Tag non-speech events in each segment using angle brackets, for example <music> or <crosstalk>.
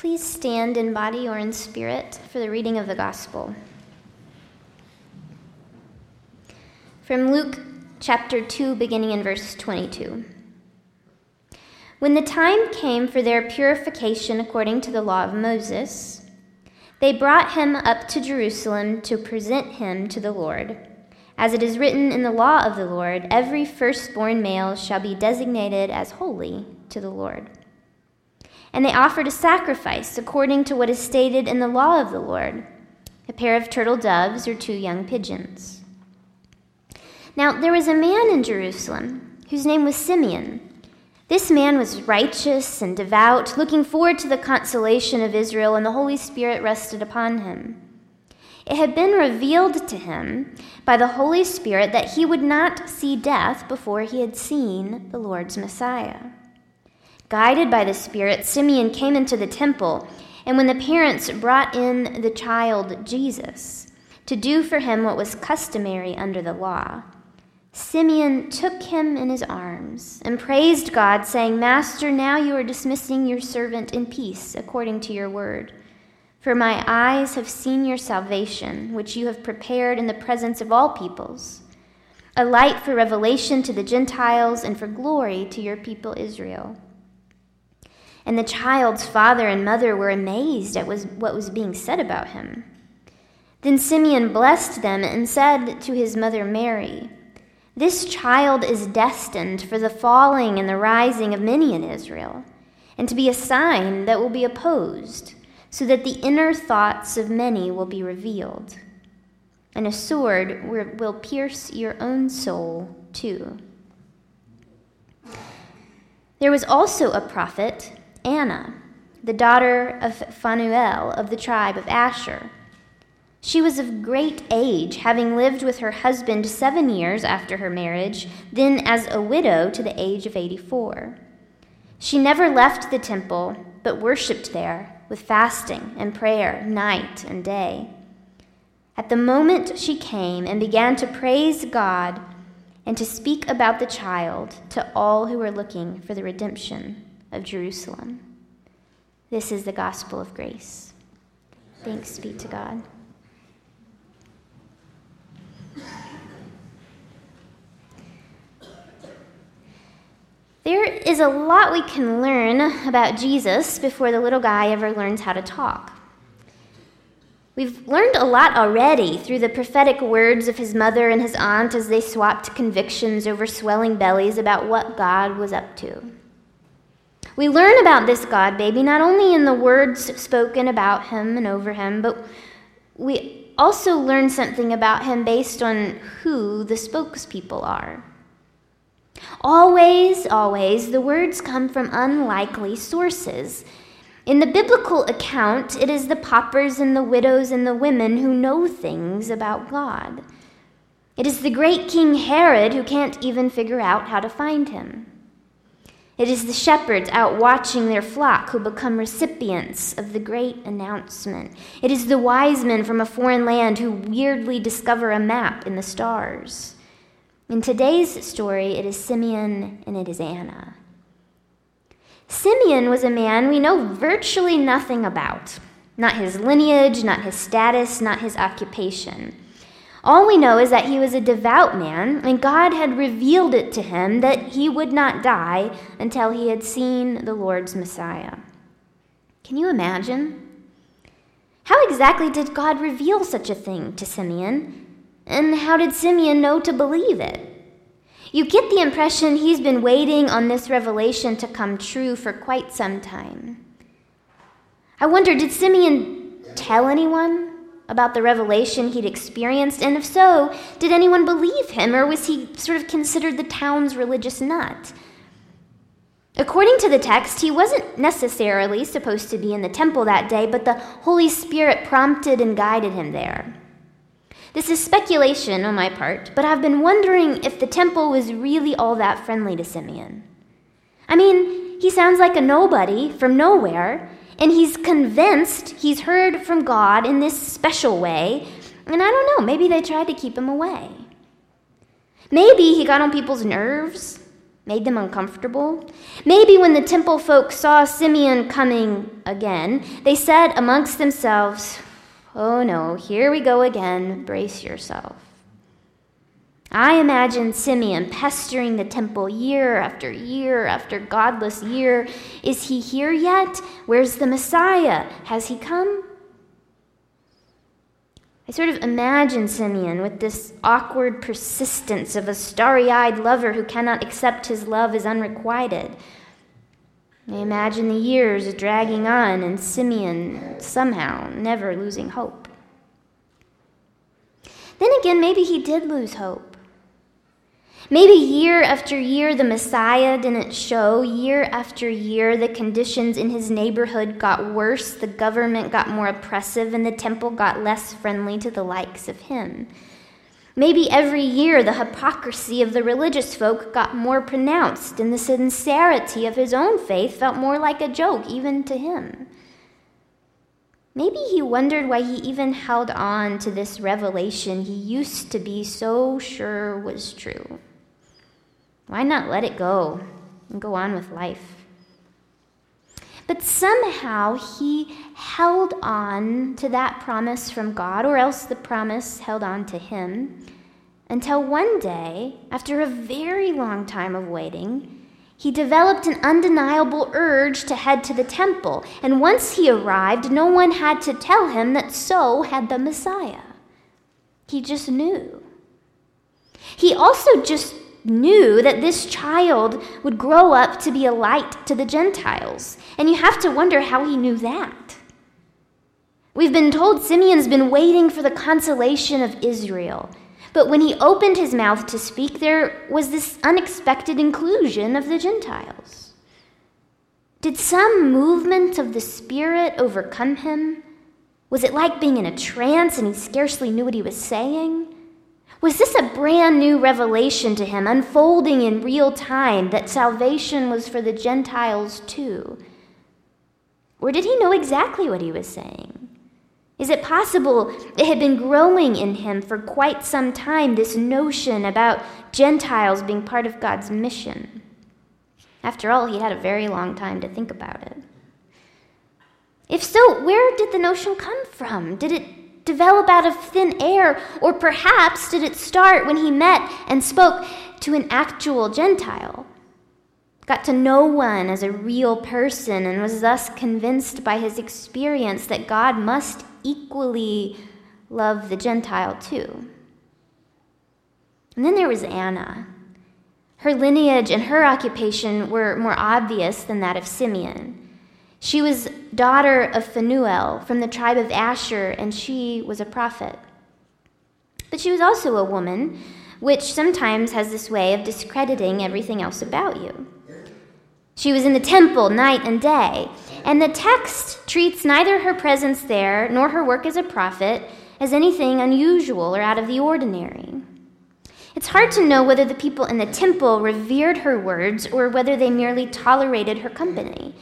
Please stand in body or in spirit for the reading of the gospel. From Luke chapter 2, beginning in verse 22. When the time came for their purification according to the law of Moses, they brought him up to Jerusalem to present him to the Lord. As it is written in the law of the Lord, every firstborn male shall be designated as holy to the Lord. And they offered a sacrifice according to what is stated in the law of the Lord a pair of turtle doves or two young pigeons. Now, there was a man in Jerusalem whose name was Simeon. This man was righteous and devout, looking forward to the consolation of Israel, and the Holy Spirit rested upon him. It had been revealed to him by the Holy Spirit that he would not see death before he had seen the Lord's Messiah. Guided by the Spirit, Simeon came into the temple, and when the parents brought in the child Jesus to do for him what was customary under the law, Simeon took him in his arms and praised God, saying, Master, now you are dismissing your servant in peace, according to your word. For my eyes have seen your salvation, which you have prepared in the presence of all peoples, a light for revelation to the Gentiles and for glory to your people Israel. And the child's father and mother were amazed at what was being said about him. Then Simeon blessed them and said to his mother Mary, this child is destined for the falling and the rising of many in Israel, and to be a sign that will be opposed, so that the inner thoughts of many will be revealed. And a sword will pierce your own soul too. There was also a prophet, Anna, the daughter of Phanuel of the tribe of Asher. She was of great age, having lived with her husband seven years after her marriage, then as a widow to the age of 84. She never left the temple, but worshipped there with fasting and prayer night and day. At the moment she came and began to praise God and to speak about the child to all who were looking for the redemption of Jerusalem. This is the gospel of grace. Thanks be to God. There is a lot we can learn about Jesus before the little guy ever learns how to talk. We've learned a lot already through the prophetic words of his mother and his aunt as they swapped convictions over swelling bellies about what God was up to. We learn about this God baby not only in the words spoken about him and over him, but we also learn something about him based on who the spokespeople are. Always, always, the words come from unlikely sources. In the biblical account, it is the paupers and the widows and the women who know things about God. It is the great King Herod who can't even figure out how to find him. It is the shepherds out watching their flock who become recipients of the great announcement. It is the wise men from a foreign land who weirdly discover a map in the stars. In today's story, it is Simeon and it is Anna. Simeon was a man we know virtually nothing about not his lineage, not his status, not his occupation. All we know is that he was a devout man, and God had revealed it to him that he would not die until he had seen the Lord's Messiah. Can you imagine? How exactly did God reveal such a thing to Simeon? And how did Simeon know to believe it? You get the impression he's been waiting on this revelation to come true for quite some time. I wonder, did Simeon tell anyone about the revelation he'd experienced? And if so, did anyone believe him, or was he sort of considered the town's religious nut? According to the text, he wasn't necessarily supposed to be in the temple that day, but the Holy Spirit prompted and guided him there. This is speculation on my part, but I've been wondering if the temple was really all that friendly to Simeon. I mean, he sounds like a nobody from nowhere, and he's convinced he's heard from God in this special way, and I don't know, maybe they tried to keep him away. Maybe he got on people's nerves, made them uncomfortable. Maybe when the temple folk saw Simeon coming again, they said amongst themselves, Oh no, here we go again, brace yourself. I imagine Simeon pestering the temple year after year after godless year. Is he here yet? Where's the Messiah? Has he come? I sort of imagine Simeon with this awkward persistence of a starry eyed lover who cannot accept his love as unrequited. I imagine the years dragging on and Simeon somehow never losing hope. Then again, maybe he did lose hope. Maybe year after year the Messiah didn't show. Year after year the conditions in his neighborhood got worse, the government got more oppressive, and the temple got less friendly to the likes of him. Maybe every year the hypocrisy of the religious folk got more pronounced, and the sincerity of his own faith felt more like a joke, even to him. Maybe he wondered why he even held on to this revelation he used to be so sure was true. Why not let it go and go on with life? But somehow he held on to that promise from God, or else the promise held on to him, until one day, after a very long time of waiting, he developed an undeniable urge to head to the temple. And once he arrived, no one had to tell him that so had the Messiah. He just knew. He also just knew that this child would grow up to be a light to the Gentiles. And you have to wonder how he knew that. We've been told Simeon's been waiting for the consolation of Israel. But when he opened his mouth to speak, there was this unexpected inclusion of the Gentiles. Did some movement of the Spirit overcome him? Was it like being in a trance and he scarcely knew what he was saying? Was this a brand new revelation to him, unfolding in real time, that salvation was for the Gentiles too? Or did he know exactly what he was saying? Is it possible it had been growing in him for quite some time, this notion about Gentiles being part of God's mission? After all, he had a very long time to think about it. If so, where did the notion come from? Did it develop out of thin air? Or perhaps did it start when he met and spoke to an actual Gentile? Got to know one as a real person and was thus convinced by his experience that God must equally love the Gentile too. And then there was Anna. Her lineage and her occupation were more obvious than that of Simeon. She was daughter of Phanuel from the tribe of Asher, and she was a prophet. But she was also a woman, which sometimes has this way of discrediting everything else about you. She was in the temple night and day, and the text treats neither her presence there nor her work as a prophet as anything unusual or out of the ordinary. It's hard to know whether the people in the temple revered her words or whether they merely tolerated her company.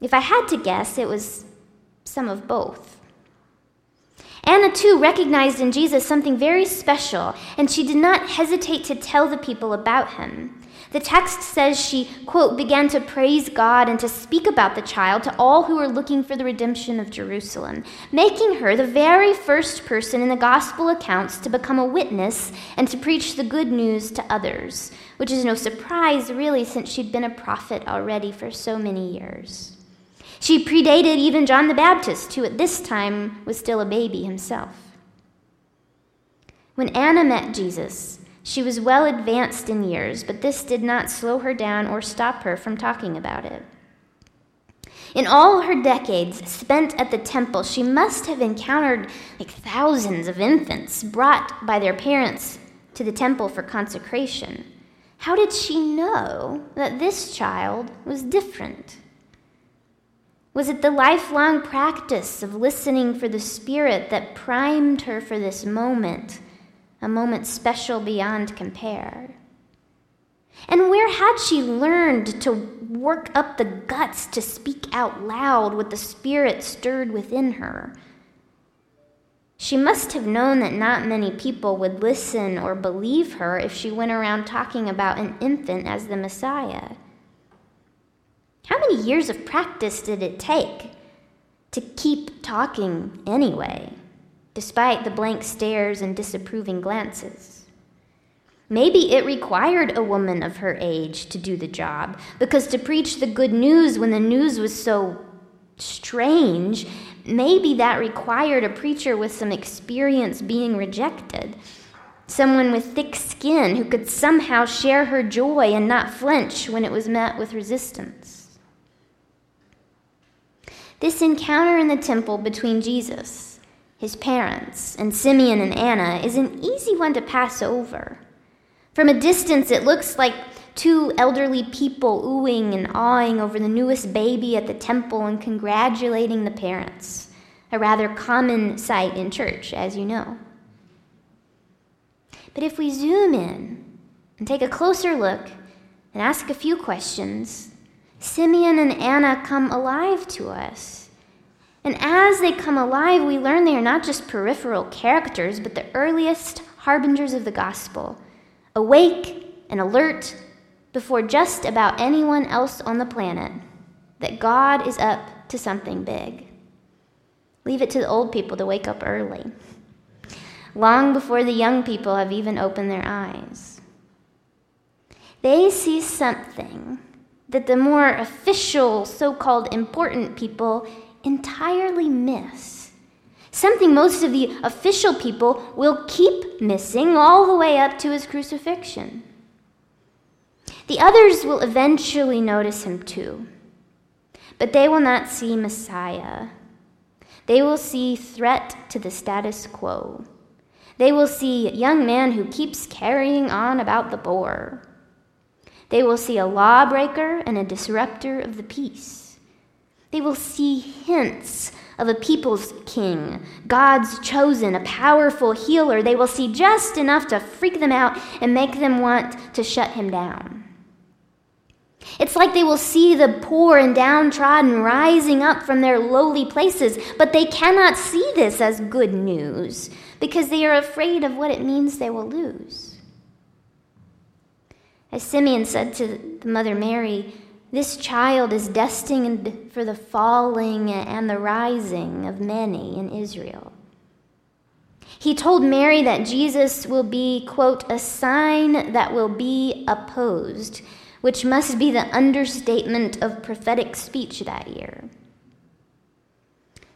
If I had to guess, it was some of both. Anna, too, recognized in Jesus something very special, and she did not hesitate to tell the people about him. The text says she, quote, began to praise God and to speak about the child to all who were looking for the redemption of Jerusalem, making her the very first person in the gospel accounts to become a witness and to preach the good news to others, which is no surprise, really, since she'd been a prophet already for so many years. She predated even John the Baptist, who at this time was still a baby himself. When Anna met Jesus, she was well advanced in years, but this did not slow her down or stop her from talking about it. In all her decades spent at the temple, she must have encountered like thousands of infants brought by their parents to the temple for consecration. How did she know that this child was different? Was it the lifelong practice of listening for the Spirit that primed her for this moment, a moment special beyond compare? And where had she learned to work up the guts to speak out loud what the Spirit stirred within her? She must have known that not many people would listen or believe her if she went around talking about an infant as the Messiah. How many years of practice did it take to keep talking anyway, despite the blank stares and disapproving glances? Maybe it required a woman of her age to do the job, because to preach the good news when the news was so strange, maybe that required a preacher with some experience being rejected. Someone with thick skin who could somehow share her joy and not flinch when it was met with resistance. This encounter in the temple between Jesus, his parents, and Simeon and Anna is an easy one to pass over. From a distance, it looks like two elderly people oohing and awing over the newest baby at the temple and congratulating the parents, a rather common sight in church, as you know. But if we zoom in and take a closer look and ask a few questions, Simeon and Anna come alive to us. And as they come alive, we learn they are not just peripheral characters, but the earliest harbingers of the gospel awake and alert before just about anyone else on the planet that God is up to something big. Leave it to the old people to wake up early, long before the young people have even opened their eyes. They see something that the more official, so called important people entirely miss. Something most of the official people will keep missing all the way up to his crucifixion. The others will eventually notice him too, but they will not see Messiah. They will see threat to the status quo. They will see a young man who keeps carrying on about the boar. They will see a lawbreaker and a disruptor of the peace. They will see hints of a people's king, God's chosen, a powerful healer, they will see just enough to freak them out and make them want to shut him down. It's like they will see the poor and downtrodden rising up from their lowly places, but they cannot see this as good news because they are afraid of what it means they will lose. As Simeon said to the Mother Mary, this child is destined for the falling and the rising of many in Israel. He told Mary that Jesus will be, quote, a sign that will be opposed, which must be the understatement of prophetic speech that year.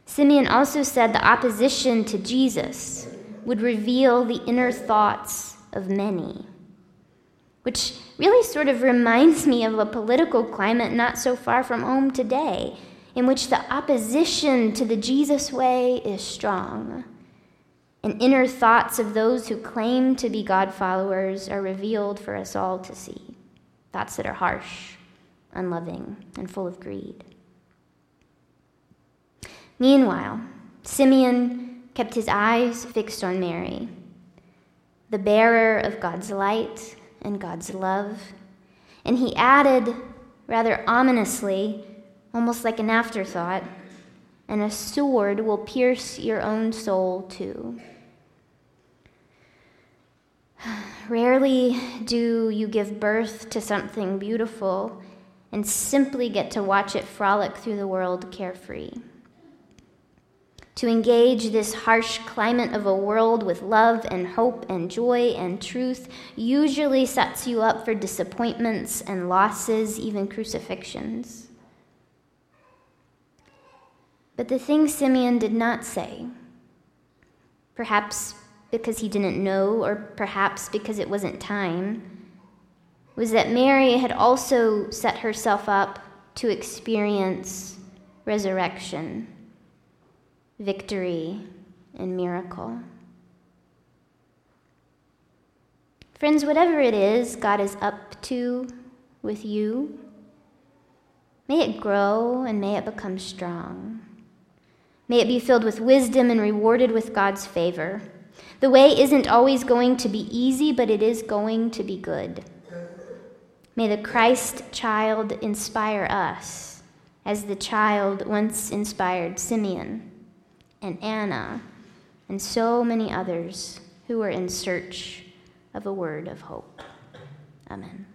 Simeon also said the opposition to Jesus would reveal the inner thoughts of many which really sort of reminds me of a political climate not so far from home today, in which the opposition to the Jesus way is strong. And inner thoughts of those who claim to be God followers are revealed for us all to see. Thoughts that are harsh, unloving, and full of greed. Meanwhile, Simeon kept his eyes fixed on Mary, the bearer of God's light and God's love. And he added, rather ominously, almost like an afterthought, and a sword will pierce your own soul too. <sighs> Rarely do you give birth to something beautiful and simply get to watch it frolic through the world carefree to engage this harsh climate of a world with love and hope and joy and truth usually sets you up for disappointments and losses, even crucifixions. But the thing Simeon did not say, perhaps because he didn't know, or perhaps because it wasn't time, was that Mary had also set herself up to experience resurrection victory, and miracle. Friends, whatever it is God is up to with you, may it grow and may it become strong. May it be filled with wisdom and rewarded with God's favor. The way isn't always going to be easy, but it is going to be good. May the Christ child inspire us as the child once inspired Simeon and Anna and so many others who were in search of a word of hope. Amen.